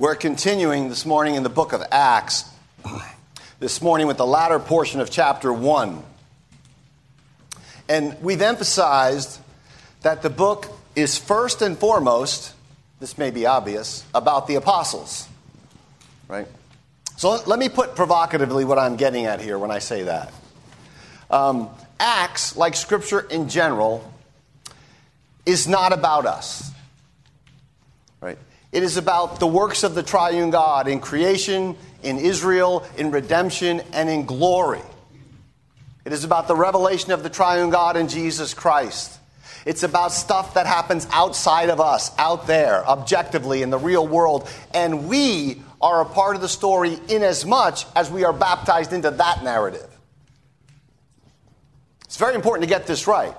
We're continuing this morning in the book of Acts, this morning with the latter portion of chapter 1. And we've emphasized that the book is first and foremost, this may be obvious, about the apostles. Right? So let me put provocatively what I'm getting at here when I say that. Um, Acts, like Scripture in general, is not about us. It is about the works of the triune God in creation, in Israel, in redemption, and in glory. It is about the revelation of the triune God in Jesus Christ. It's about stuff that happens outside of us, out there, objectively, in the real world. And we are a part of the story in as much as we are baptized into that narrative. It's very important to get this right.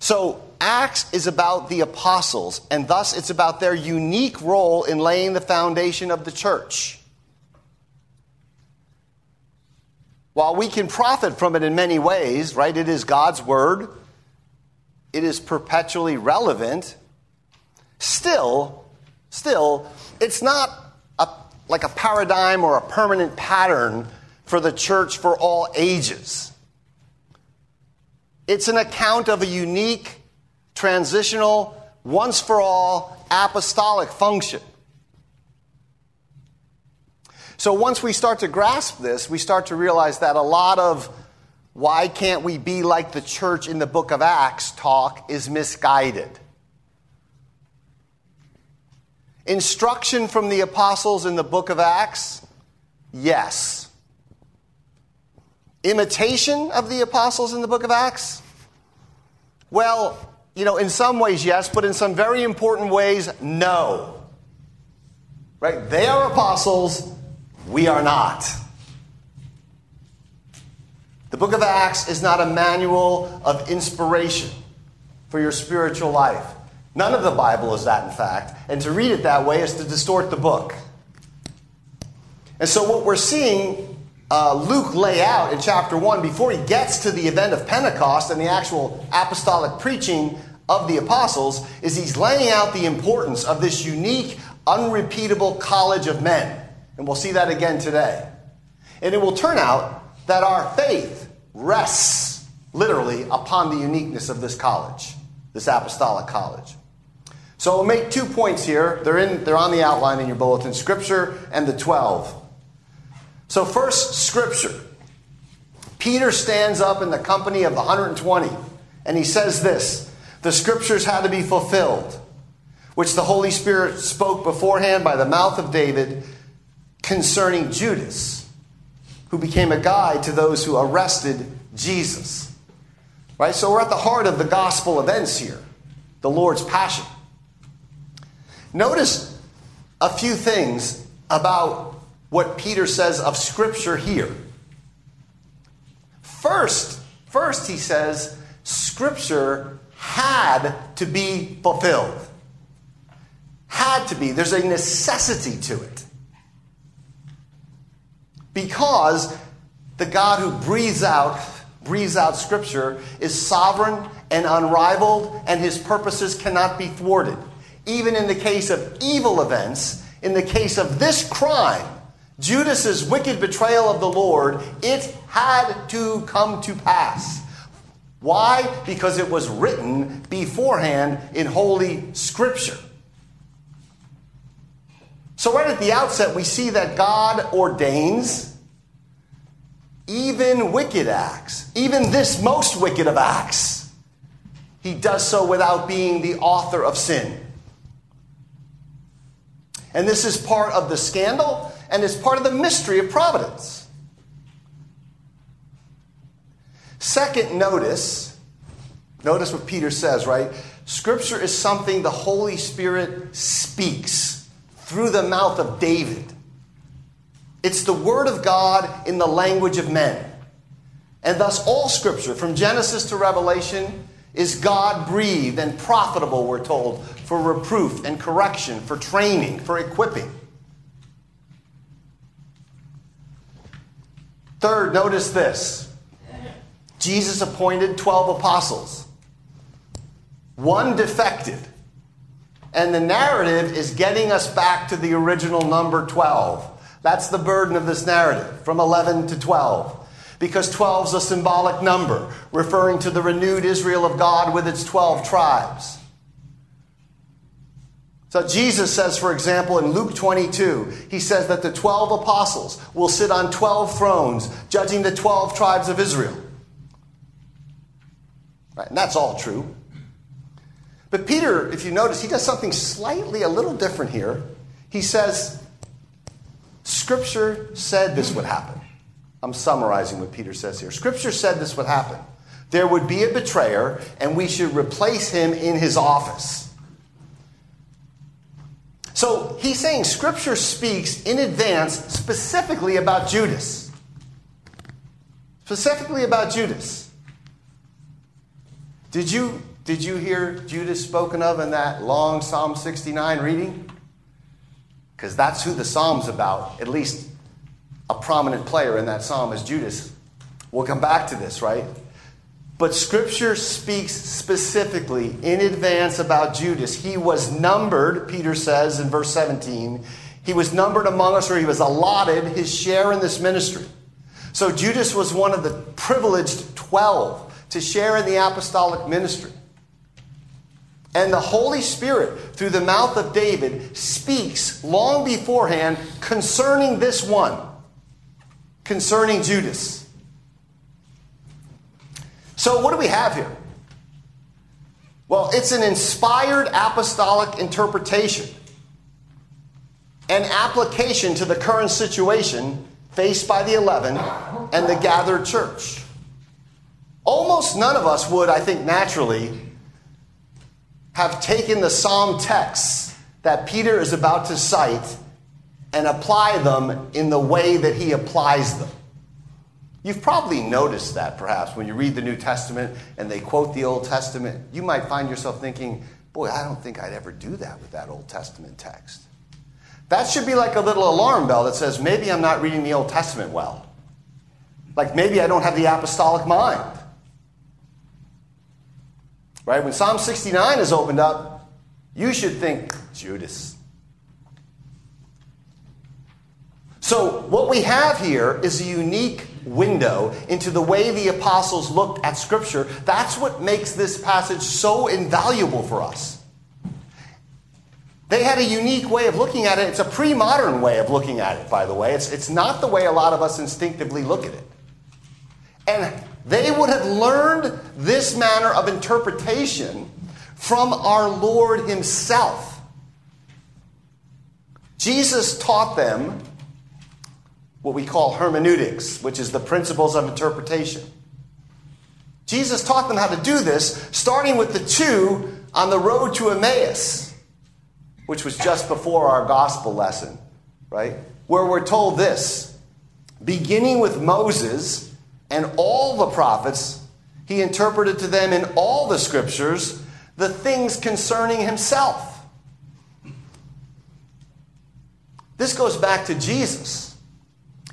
So, Acts is about the apostles, and thus it's about their unique role in laying the foundation of the church. While we can profit from it in many ways, right? It is God's word, it is perpetually relevant. Still, still, it's not a, like a paradigm or a permanent pattern for the church for all ages. It's an account of a unique, transitional, once for all apostolic function. So once we start to grasp this, we start to realize that a lot of why can't we be like the church in the book of Acts talk is misguided. Instruction from the apostles in the book of Acts? Yes. Imitation of the apostles in the book of Acts? Well, you know, in some ways, yes, but in some very important ways, no. Right? They are apostles, we are not. The book of Acts is not a manual of inspiration for your spiritual life. None of the Bible is that, in fact. And to read it that way is to distort the book. And so, what we're seeing uh, Luke lay out in chapter 1 before he gets to the event of Pentecost and the actual apostolic preaching of the apostles is he's laying out the importance of this unique, unrepeatable college of men. And we'll see that again today. And it will turn out that our faith rests literally upon the uniqueness of this college, this apostolic college. So we'll make two points here. They're, in, they're on the outline in your bulletin Scripture and the 12. So, first, Scripture. Peter stands up in the company of the 120 and he says this The Scriptures had to be fulfilled, which the Holy Spirit spoke beforehand by the mouth of David concerning Judas, who became a guide to those who arrested Jesus. Right? So, we're at the heart of the gospel events here, the Lord's passion. Notice a few things about what Peter says of Scripture here. First, first he says, Scripture had to be fulfilled. Had to be. There's a necessity to it. Because the God who breathes out, breathes out Scripture is sovereign and unrivaled, and his purposes cannot be thwarted. Even in the case of evil events, in the case of this crime, Judas's wicked betrayal of the Lord, it had to come to pass. Why? Because it was written beforehand in Holy Scripture. So, right at the outset, we see that God ordains even wicked acts, even this most wicked of acts. He does so without being the author of sin. And this is part of the scandal and is part of the mystery of providence. Second, notice, notice what Peter says, right? Scripture is something the Holy Spirit speaks through the mouth of David. It's the Word of God in the language of men. And thus, all Scripture, from Genesis to Revelation, is God breathed and profitable, we're told, for reproof and correction, for training, for equipping. Third, notice this Jesus appointed 12 apostles. One defected, And the narrative is getting us back to the original number 12. That's the burden of this narrative, from 11 to 12. Because 12 is a symbolic number, referring to the renewed Israel of God with its 12 tribes. So Jesus says, for example, in Luke 22, he says that the 12 apostles will sit on 12 thrones, judging the 12 tribes of Israel. Right, and that's all true. But Peter, if you notice, he does something slightly a little different here. He says, Scripture said this would happen. I'm summarizing what Peter says here. Scripture said this would happen. There would be a betrayer, and we should replace him in his office. So he's saying Scripture speaks in advance specifically about Judas. Specifically about Judas. Did you, did you hear Judas spoken of in that long Psalm 69 reading? Because that's who the psalm's about. At least a prominent player in that psalm is Judas. We'll come back to this, right? But Scripture speaks specifically in advance about Judas. He was numbered, Peter says in verse 17. He was numbered among us, or he was allotted his share in this ministry. So Judas was one of the privileged 12 to share in the apostolic ministry. And the Holy Spirit, through the mouth of David, speaks long beforehand concerning this one, concerning Judas. So, what do we have here? Well, it's an inspired apostolic interpretation, an application to the current situation faced by the 11 and the gathered church. Almost none of us would, I think, naturally have taken the psalm texts that Peter is about to cite and apply them in the way that he applies them. You've probably noticed that perhaps when you read the New Testament and they quote the Old Testament, you might find yourself thinking, boy, I don't think I'd ever do that with that Old Testament text. That should be like a little alarm bell that says, maybe I'm not reading the Old Testament well. Like maybe I don't have the apostolic mind. Right? When Psalm 69 is opened up, you should think Judas. So, what we have here is a unique window into the way the apostles looked at Scripture. That's what makes this passage so invaluable for us. They had a unique way of looking at it. It's a pre modern way of looking at it, by the way. It's, it's not the way a lot of us instinctively look at it. And they would have learned this manner of interpretation from our Lord Himself. Jesus taught them what we call hermeneutics, which is the principles of interpretation. Jesus taught them how to do this, starting with the two on the road to Emmaus, which was just before our gospel lesson, right? Where we're told this beginning with Moses and all the prophets, he interpreted to them in all the scriptures the things concerning himself. This goes back to Jesus.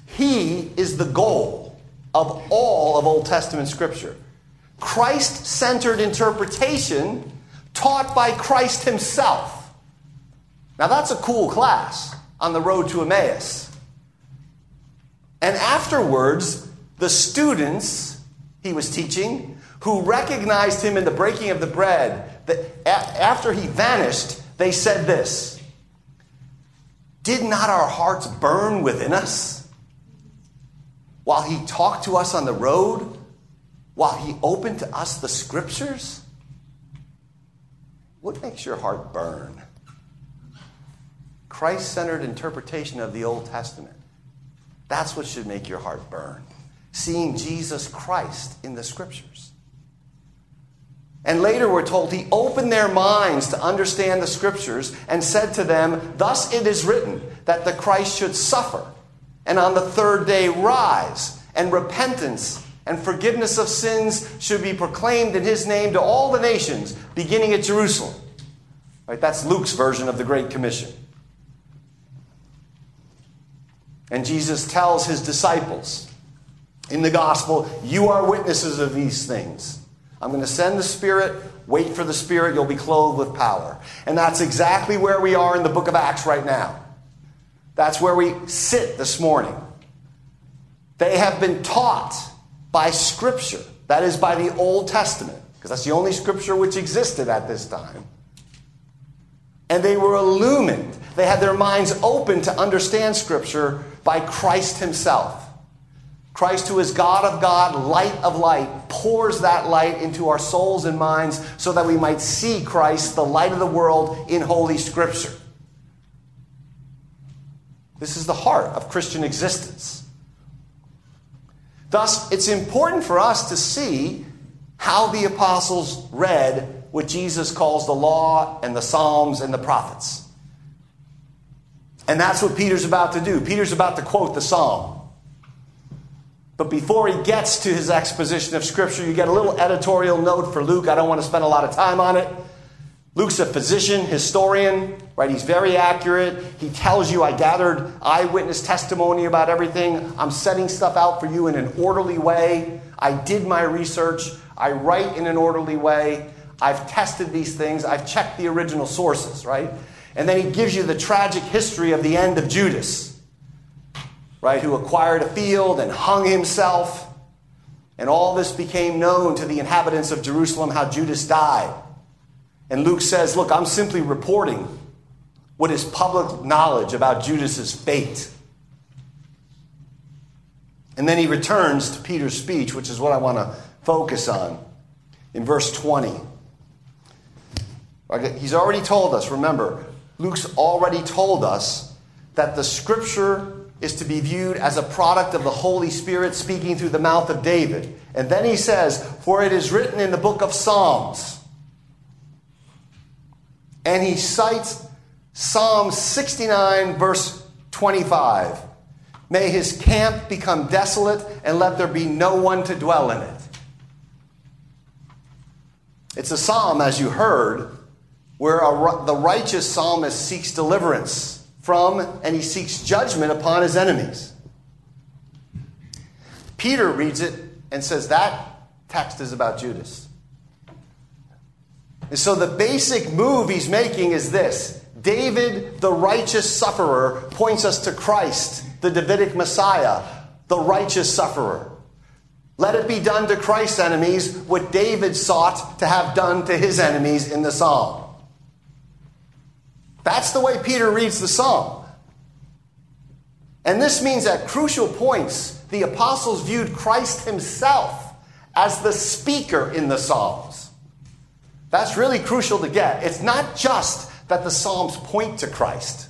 He is the goal of all of Old Testament Scripture. Christ centered interpretation taught by Christ Himself. Now, that's a cool class on the road to Emmaus. And afterwards, the students he was teaching, who recognized him in the breaking of the bread, that after he vanished, they said this Did not our hearts burn within us? while he talked to us on the road, while he opened to us the scriptures? What makes your heart burn? Christ centered interpretation of the Old Testament. That's what should make your heart burn. Seeing Jesus Christ in the scriptures. And later we're told he opened their minds to understand the scriptures and said to them, Thus it is written that the Christ should suffer and on the third day rise, and repentance and forgiveness of sins should be proclaimed in his name to all the nations, beginning at Jerusalem. Right, that's Luke's version of the Great Commission. And Jesus tells his disciples in the gospel, You are witnesses of these things. I'm going to send the Spirit. Wait for the Spirit. You'll be clothed with power. And that's exactly where we are in the book of Acts right now. That's where we sit this morning. They have been taught by Scripture, that is, by the Old Testament, because that's the only Scripture which existed at this time. And they were illumined. They had their minds open to understand Scripture by Christ Himself. Christ, who is God of God, light of light, pours that light into our souls and minds so that we might see Christ, the light of the world, in Holy Scripture. This is the heart of Christian existence. Thus, it's important for us to see how the apostles read what Jesus calls the law and the Psalms and the prophets. And that's what Peter's about to do. Peter's about to quote the Psalm. But before he gets to his exposition of Scripture, you get a little editorial note for Luke. I don't want to spend a lot of time on it. Luke's a physician, historian, right? He's very accurate. He tells you, I gathered eyewitness testimony about everything. I'm setting stuff out for you in an orderly way. I did my research. I write in an orderly way. I've tested these things. I've checked the original sources, right? And then he gives you the tragic history of the end of Judas right, who acquired a field and hung himself. And all this became known to the inhabitants of Jerusalem how Judas died. And Luke says, Look, I'm simply reporting what is public knowledge about Judas's fate. And then he returns to Peter's speech, which is what I want to focus on in verse 20. He's already told us, remember, Luke's already told us that the scripture is to be viewed as a product of the Holy Spirit speaking through the mouth of David. And then he says, For it is written in the book of Psalms. And he cites Psalm 69, verse 25. May his camp become desolate, and let there be no one to dwell in it. It's a psalm, as you heard, where the righteous psalmist seeks deliverance from and he seeks judgment upon his enemies. Peter reads it and says that text is about Judas. And so the basic move he's making is this David, the righteous sufferer, points us to Christ, the Davidic Messiah, the righteous sufferer. Let it be done to Christ's enemies what David sought to have done to his enemies in the psalm. That's the way Peter reads the psalm. And this means at crucial points, the apostles viewed Christ himself as the speaker in the Psalms. That's really crucial to get. It's not just that the Psalms point to Christ,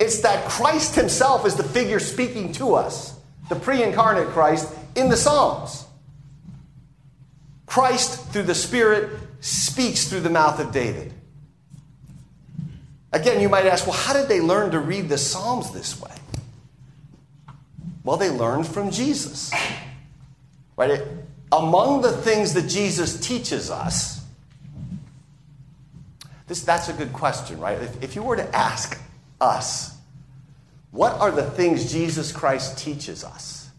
it's that Christ himself is the figure speaking to us, the pre incarnate Christ in the Psalms. Christ, through the Spirit, speaks through the mouth of David. Again, you might ask, well, how did they learn to read the Psalms this way? Well, they learned from Jesus. Right? It, among the things that Jesus teaches us, this, that's a good question, right? If, if you were to ask us, what are the things Jesus Christ teaches us?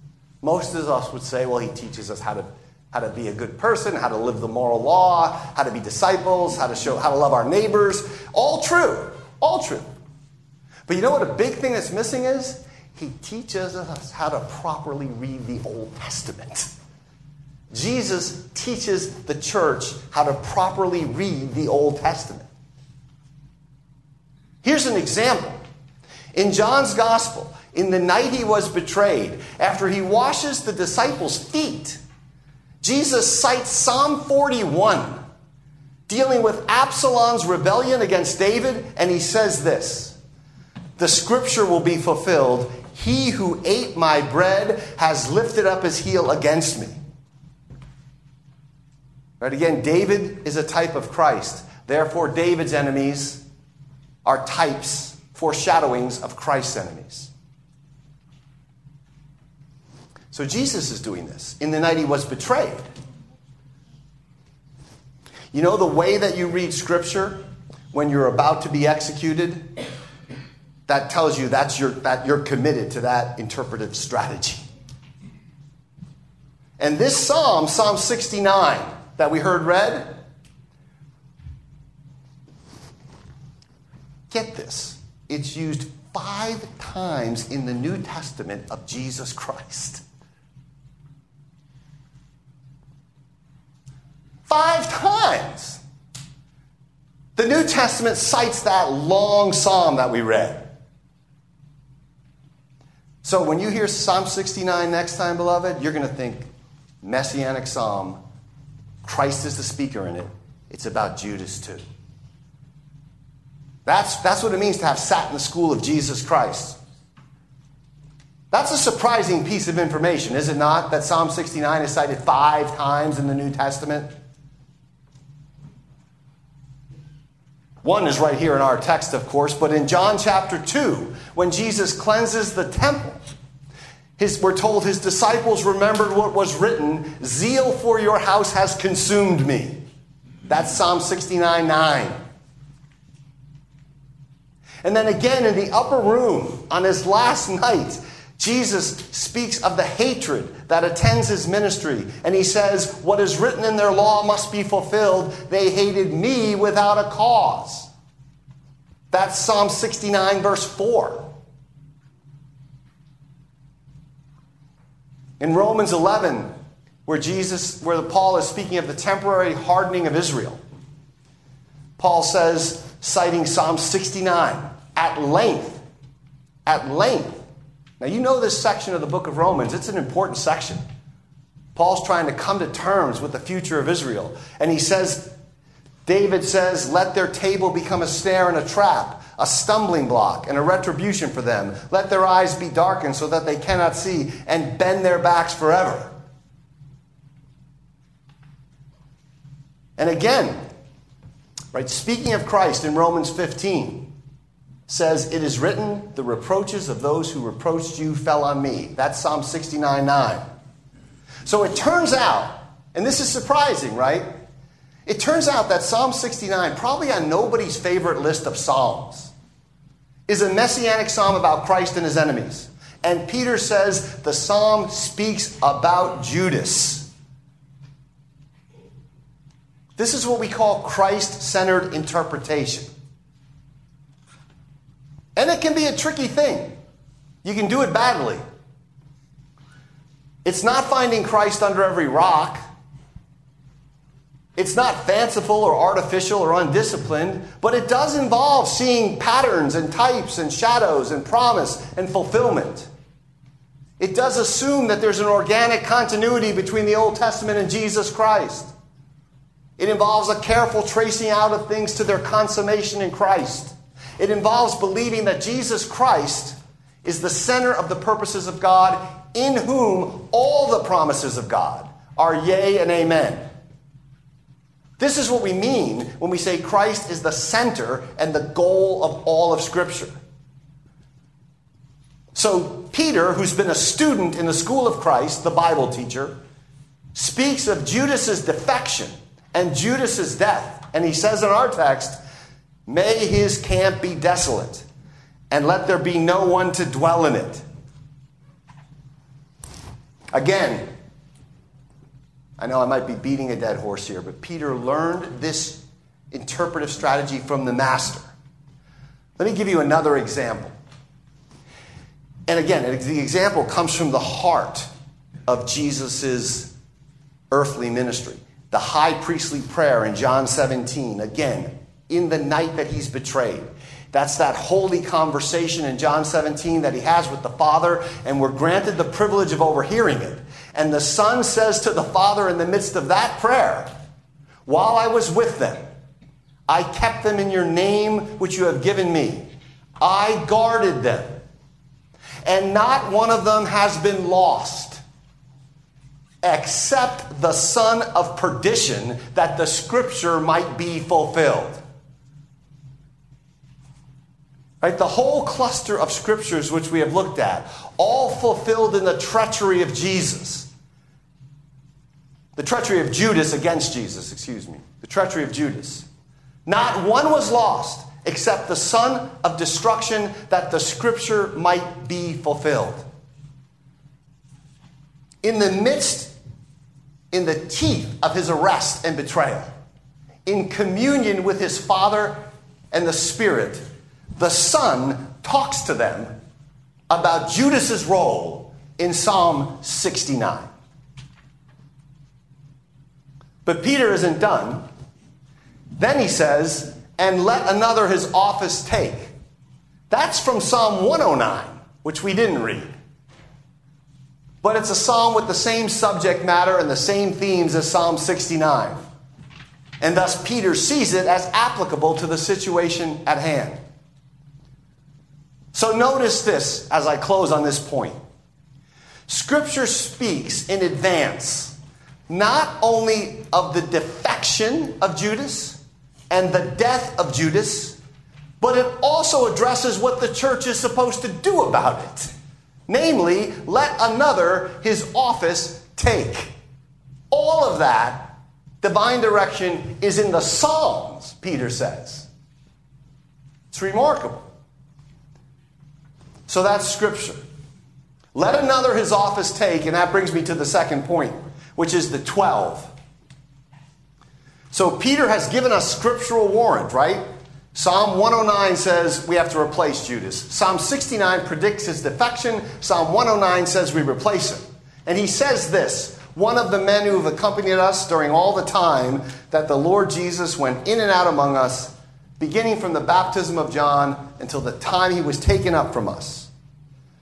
Most of us would say, well, he teaches us how to, how to be a good person, how to live the moral law, how to be disciples, how to show how to love our neighbors. All true. All true. But you know what a big thing that's missing is? He teaches us how to properly read the Old Testament. Jesus teaches the church how to properly read the Old Testament. Here's an example. In John's Gospel, in the night he was betrayed, after he washes the disciples' feet, Jesus cites Psalm 41 dealing with Absalom's rebellion against David, and he says this The scripture will be fulfilled. He who ate my bread has lifted up his heel against me. Right again, David is a type of Christ. Therefore, David's enemies are types, foreshadowings of Christ's enemies. So Jesus is doing this. In the night he was betrayed, you know the way that you read Scripture when you're about to be executed? That tells you that's your, that you're committed to that interpretive strategy. And this psalm, Psalm 69, that we heard read? Get this. It's used five times in the New Testament of Jesus Christ. Five times. The New Testament cites that long psalm that we read. So when you hear Psalm 69 next time, beloved, you're going to think messianic psalm. Christ is the speaker in it. It's about Judas too. That's, that's what it means to have sat in the school of Jesus Christ. That's a surprising piece of information, is it not? That Psalm 69 is cited five times in the New Testament. One is right here in our text, of course, but in John chapter 2, when Jesus cleanses the temple, his, we're told his disciples remembered what was written Zeal for your house has consumed me. That's Psalm 69 9. And then again in the upper room on his last night, Jesus speaks of the hatred that attends his ministry. And he says, What is written in their law must be fulfilled. They hated me without a cause. That's Psalm 69, verse 4. In Romans 11, where Jesus, where Paul is speaking of the temporary hardening of Israel, Paul says, citing Psalm 69, at length, at length, now, you know this section of the book of Romans, it's an important section. Paul's trying to come to terms with the future of Israel. And he says, David says, let their table become a snare and a trap, a stumbling block and a retribution for them. Let their eyes be darkened so that they cannot see and bend their backs forever. And again, right, speaking of Christ in Romans 15, says, It is written, the reproaches of those who reproached you fell on me. That's Psalm 69 9. So it turns out, and this is surprising, right? It turns out that Psalm 69, probably on nobody's favorite list of Psalms, is a messianic psalm about Christ and his enemies. And Peter says the psalm speaks about Judas. This is what we call Christ centered interpretation. And it can be a tricky thing. You can do it badly. It's not finding Christ under every rock. It's not fanciful or artificial or undisciplined, but it does involve seeing patterns and types and shadows and promise and fulfillment. It does assume that there's an organic continuity between the Old Testament and Jesus Christ. It involves a careful tracing out of things to their consummation in Christ. It involves believing that Jesus Christ is the center of the purposes of God, in whom all the promises of God are yea and amen. This is what we mean when we say Christ is the center and the goal of all of Scripture. So, Peter, who's been a student in the school of Christ, the Bible teacher, speaks of Judas's defection and Judas's death. And he says in our text, May his camp be desolate, and let there be no one to dwell in it. Again, I know I might be beating a dead horse here, but Peter learned this interpretive strategy from the Master. Let me give you another example. And again, the example comes from the heart of Jesus' earthly ministry. The high priestly prayer in John 17. Again, in the night that he's betrayed. That's that holy conversation in John 17 that he has with the Father, and we're granted the privilege of overhearing it. And the Son says to the Father in the midst of that prayer, While I was with them, I kept them in your name which you have given me. I guarded them, and not one of them has been lost, except the son of perdition, that the scripture might be fulfilled. Right? The whole cluster of scriptures which we have looked at, all fulfilled in the treachery of Jesus. The treachery of Judas against Jesus, excuse me. The treachery of Judas. Not one was lost except the son of destruction that the scripture might be fulfilled. In the midst in the teeth of his arrest and betrayal, in communion with his Father and the Spirit, the Son talks to them about Judas's role in Psalm 69. But Peter isn't done. Then he says, and let another his office take. That's from Psalm 109, which we didn't read. But it's a psalm with the same subject matter and the same themes as Psalm 69. And thus, Peter sees it as applicable to the situation at hand. So, notice this as I close on this point. Scripture speaks in advance not only of the defection of Judas and the death of Judas, but it also addresses what the church is supposed to do about it. Namely, let another his office take. All of that divine direction is in the Psalms, Peter says. It's remarkable. So that's scripture. Let another his office take, and that brings me to the second point, which is the 12. So Peter has given us scriptural warrant, right? Psalm 109 says we have to replace Judas. Psalm 69 predicts his defection. Psalm 109 says we replace him. And he says this one of the men who have accompanied us during all the time that the Lord Jesus went in and out among us, beginning from the baptism of John until the time he was taken up from us.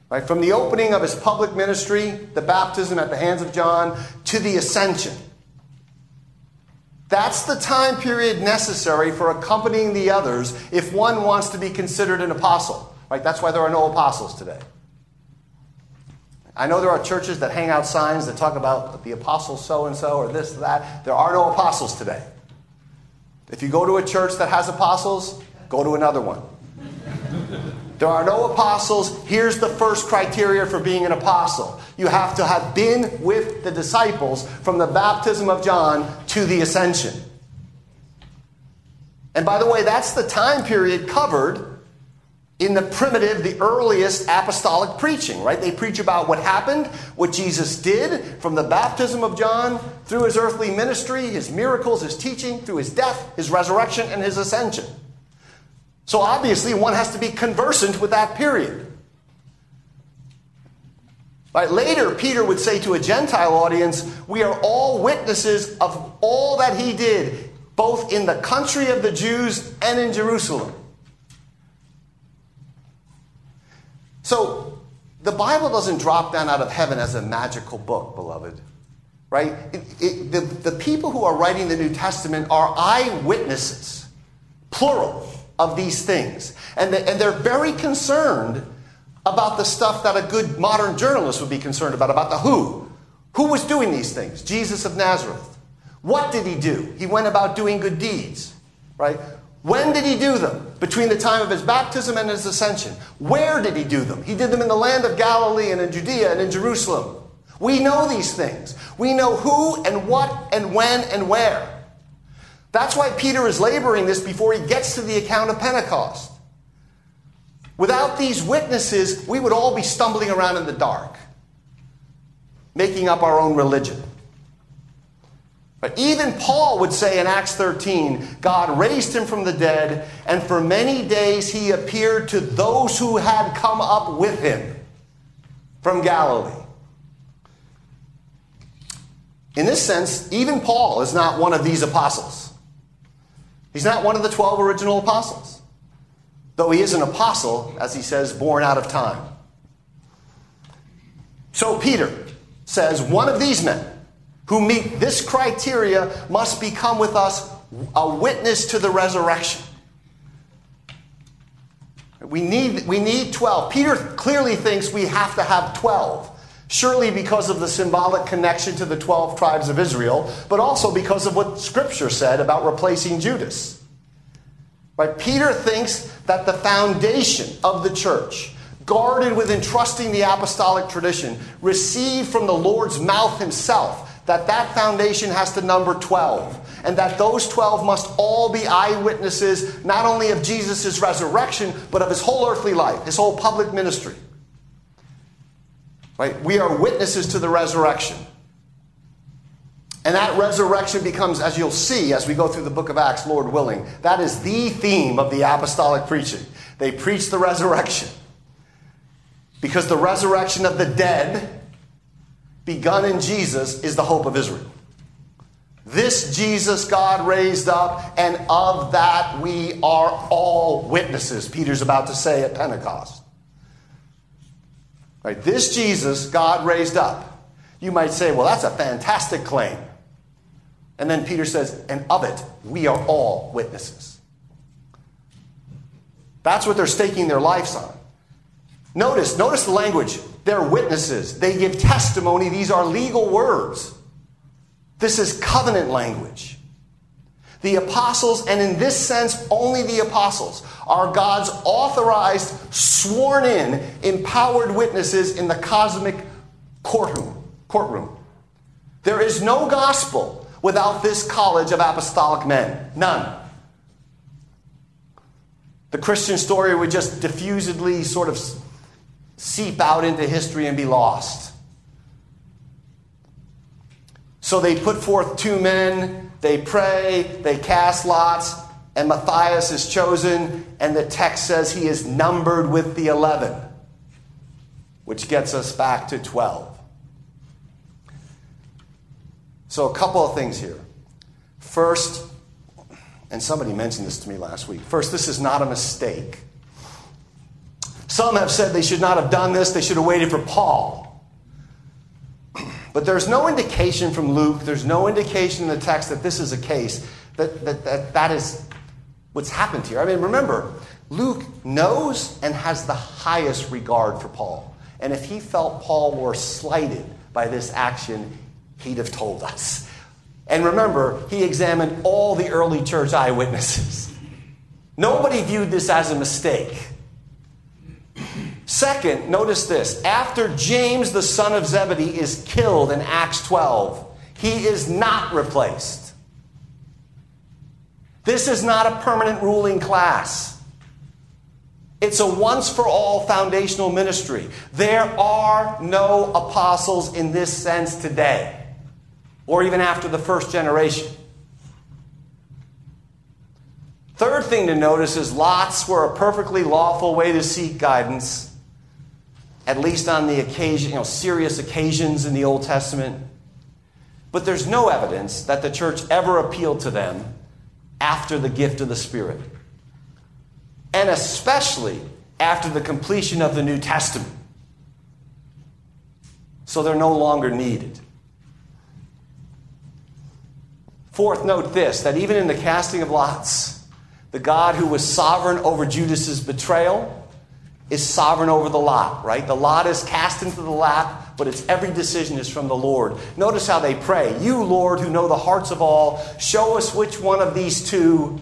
Right? From the opening of his public ministry, the baptism at the hands of John, to the ascension. That's the time period necessary for accompanying the others if one wants to be considered an apostle. Right? That's why there are no apostles today. I know there are churches that hang out signs that talk about the apostle so and so or this, that. There are no apostles today. If you go to a church that has apostles, go to another one. There are no apostles. Here's the first criteria for being an apostle you have to have been with the disciples from the baptism of John to the ascension. And by the way, that's the time period covered in the primitive, the earliest apostolic preaching, right? They preach about what happened, what Jesus did from the baptism of John through his earthly ministry, his miracles, his teaching, through his death, his resurrection, and his ascension. So obviously, one has to be conversant with that period. Right? Later, Peter would say to a Gentile audience, We are all witnesses of all that he did, both in the country of the Jews and in Jerusalem. So, the Bible doesn't drop down out of heaven as a magical book, beloved. Right? It, it, the, the people who are writing the New Testament are eyewitnesses, plural, of these things. And, the, and they're very concerned about the stuff that a good modern journalist would be concerned about, about the who. Who was doing these things? Jesus of Nazareth. What did he do? He went about doing good deeds, right? When did he do them? Between the time of his baptism and his ascension. Where did he do them? He did them in the land of Galilee and in Judea and in Jerusalem. We know these things. We know who and what and when and where. That's why Peter is laboring this before he gets to the account of Pentecost. Without these witnesses, we would all be stumbling around in the dark, making up our own religion. But even Paul would say in Acts 13, God raised him from the dead, and for many days he appeared to those who had come up with him from Galilee. In this sense, even Paul is not one of these apostles. He's not one of the 12 original apostles though he is an apostle, as he says, born out of time. So Peter says, one of these men who meet this criteria must become with us a witness to the resurrection. We need, we need 12. Peter clearly thinks we have to have 12. Surely because of the symbolic connection to the 12 tribes of Israel, but also because of what Scripture said about replacing Judas. Right? Peter thinks that the foundation of the church, guarded with entrusting the apostolic tradition, received from the Lord's mouth himself, that that foundation has to number 12 and that those 12 must all be eyewitnesses not only of Jesus' resurrection but of his whole earthly life his whole public ministry right we are witnesses to the resurrection And that resurrection becomes, as you'll see as we go through the book of Acts, Lord willing, that is the theme of the apostolic preaching. They preach the resurrection. Because the resurrection of the dead, begun in Jesus, is the hope of Israel. This Jesus God raised up, and of that we are all witnesses, Peter's about to say at Pentecost. Right, this Jesus God raised up. You might say, well, that's a fantastic claim. And then Peter says, and of it we are all witnesses. That's what they're staking their lives on. Notice, notice the language. They're witnesses. They give testimony. These are legal words. This is covenant language. The apostles, and in this sense, only the apostles, are God's authorized, sworn in, empowered witnesses in the cosmic courtroom. courtroom. There is no gospel without this college of apostolic men. None. The Christian story would just diffusedly sort of seep out into history and be lost. So they put forth two men, they pray, they cast lots, and Matthias is chosen, and the text says he is numbered with the 11, which gets us back to 12. So, a couple of things here. First, and somebody mentioned this to me last week. First, this is not a mistake. Some have said they should not have done this, they should have waited for Paul. But there's no indication from Luke, there's no indication in the text that this is a case, that that, that, that is what's happened here. I mean, remember, Luke knows and has the highest regard for Paul. And if he felt Paul were slighted by this action, he'd have told us. And remember, he examined all the early church eyewitnesses. Nobody viewed this as a mistake. Second, notice this. After James, the son of Zebedee, is killed in Acts 12, he is not replaced. This is not a permanent ruling class. It's a once for all foundational ministry. There are no apostles in this sense today, or even after the first generation. Third thing to notice is lots were a perfectly lawful way to seek guidance at least on the occasion, you know, serious occasions in the Old Testament. But there's no evidence that the church ever appealed to them after the gift of the Spirit. And especially after the completion of the New Testament. So they're no longer needed. Fourth, note this that even in the casting of lots, the God who was sovereign over Judas's betrayal is sovereign over the lot, right? The lot is cast into the lap, but its every decision is from the Lord. Notice how they pray. You, Lord, who know the hearts of all, show us which one of these two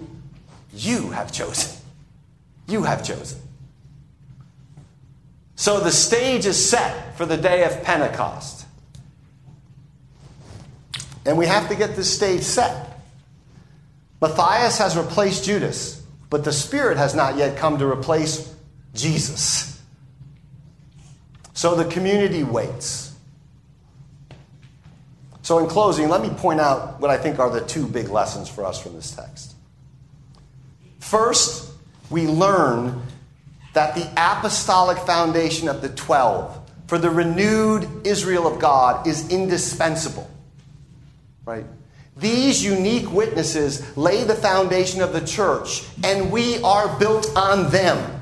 you have chosen. You have chosen. So the stage is set for the day of Pentecost. And we have to get this stage set. Matthias has replaced Judas, but the Spirit has not yet come to replace Jesus. So the community waits. So, in closing, let me point out what I think are the two big lessons for us from this text. First, we learn that the apostolic foundation of the 12 for the renewed Israel of God is indispensable. Right? These unique witnesses lay the foundation of the church, and we are built on them.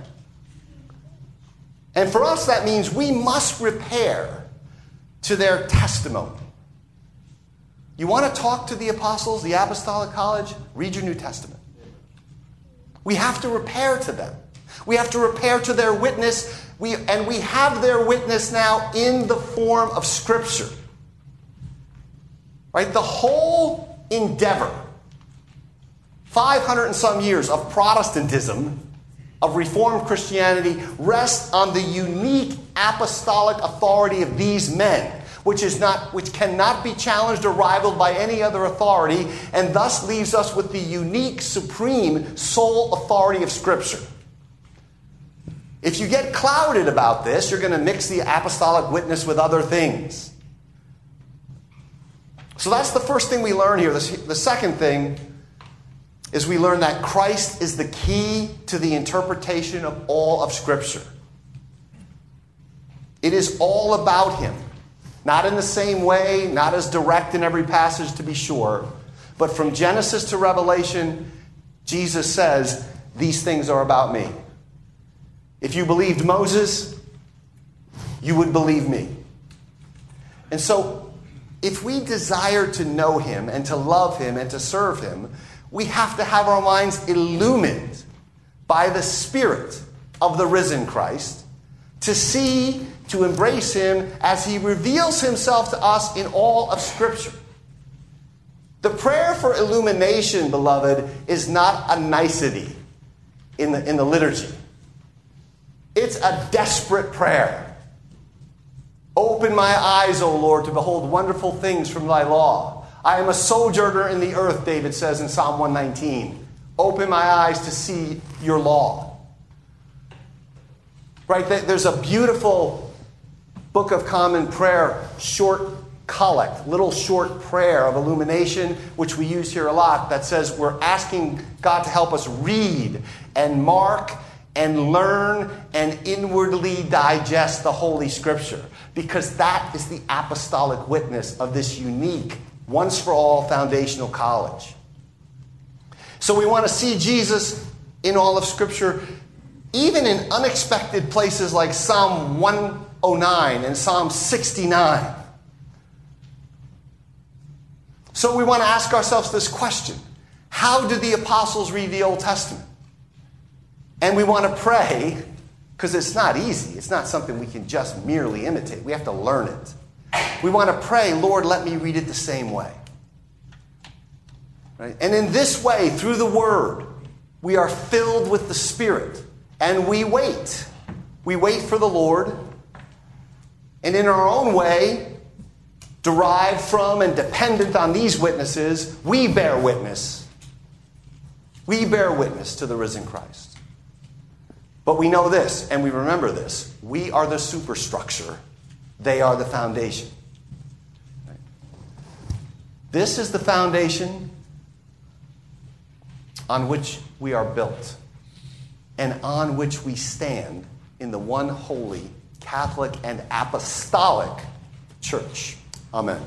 And for us, that means we must repair to their testimony. You want to talk to the apostles, the apostolic college? Read your New Testament. We have to repair to them. We have to repair to their witness, we, and we have their witness now in the form of Scripture. Right? The whole endeavor, 500 and some years of Protestantism, of Reformed Christianity rests on the unique apostolic authority of these men, which, is not, which cannot be challenged or rivaled by any other authority, and thus leaves us with the unique, supreme, sole authority of Scripture. If you get clouded about this, you're going to mix the apostolic witness with other things. So that's the first thing we learn here. The second thing is we learn that Christ is the key to the interpretation of all of Scripture. It is all about Him. Not in the same way, not as direct in every passage to be sure, but from Genesis to Revelation, Jesus says, These things are about me. If you believed Moses, you would believe me. And so, if we desire to know him and to love him and to serve him, we have to have our minds illumined by the Spirit of the risen Christ to see, to embrace him as he reveals himself to us in all of Scripture. The prayer for illumination, beloved, is not a nicety in the, in the liturgy. It's a desperate prayer. Open my eyes, O Lord, to behold wonderful things from thy law. I am a sojourner in the earth, David says in Psalm 119. Open my eyes to see your law. Right? There's a beautiful Book of Common Prayer, short collect, little short prayer of illumination, which we use here a lot, that says we're asking God to help us read and mark and learn and inwardly digest the Holy Scripture, because that is the apostolic witness of this unique, once for all foundational college. So we want to see Jesus in all of Scripture, even in unexpected places like Psalm 109 and Psalm 69. So we want to ask ourselves this question How did the apostles read the Old Testament? And we want to pray, because it's not easy. It's not something we can just merely imitate. We have to learn it. We want to pray, Lord, let me read it the same way. Right? And in this way, through the Word, we are filled with the Spirit and we wait. We wait for the Lord. And in our own way, derived from and dependent on these witnesses, we bear witness. We bear witness to the risen Christ. But we know this, and we remember this we are the superstructure, they are the foundation. This is the foundation on which we are built and on which we stand in the one holy, Catholic, and apostolic church. Amen.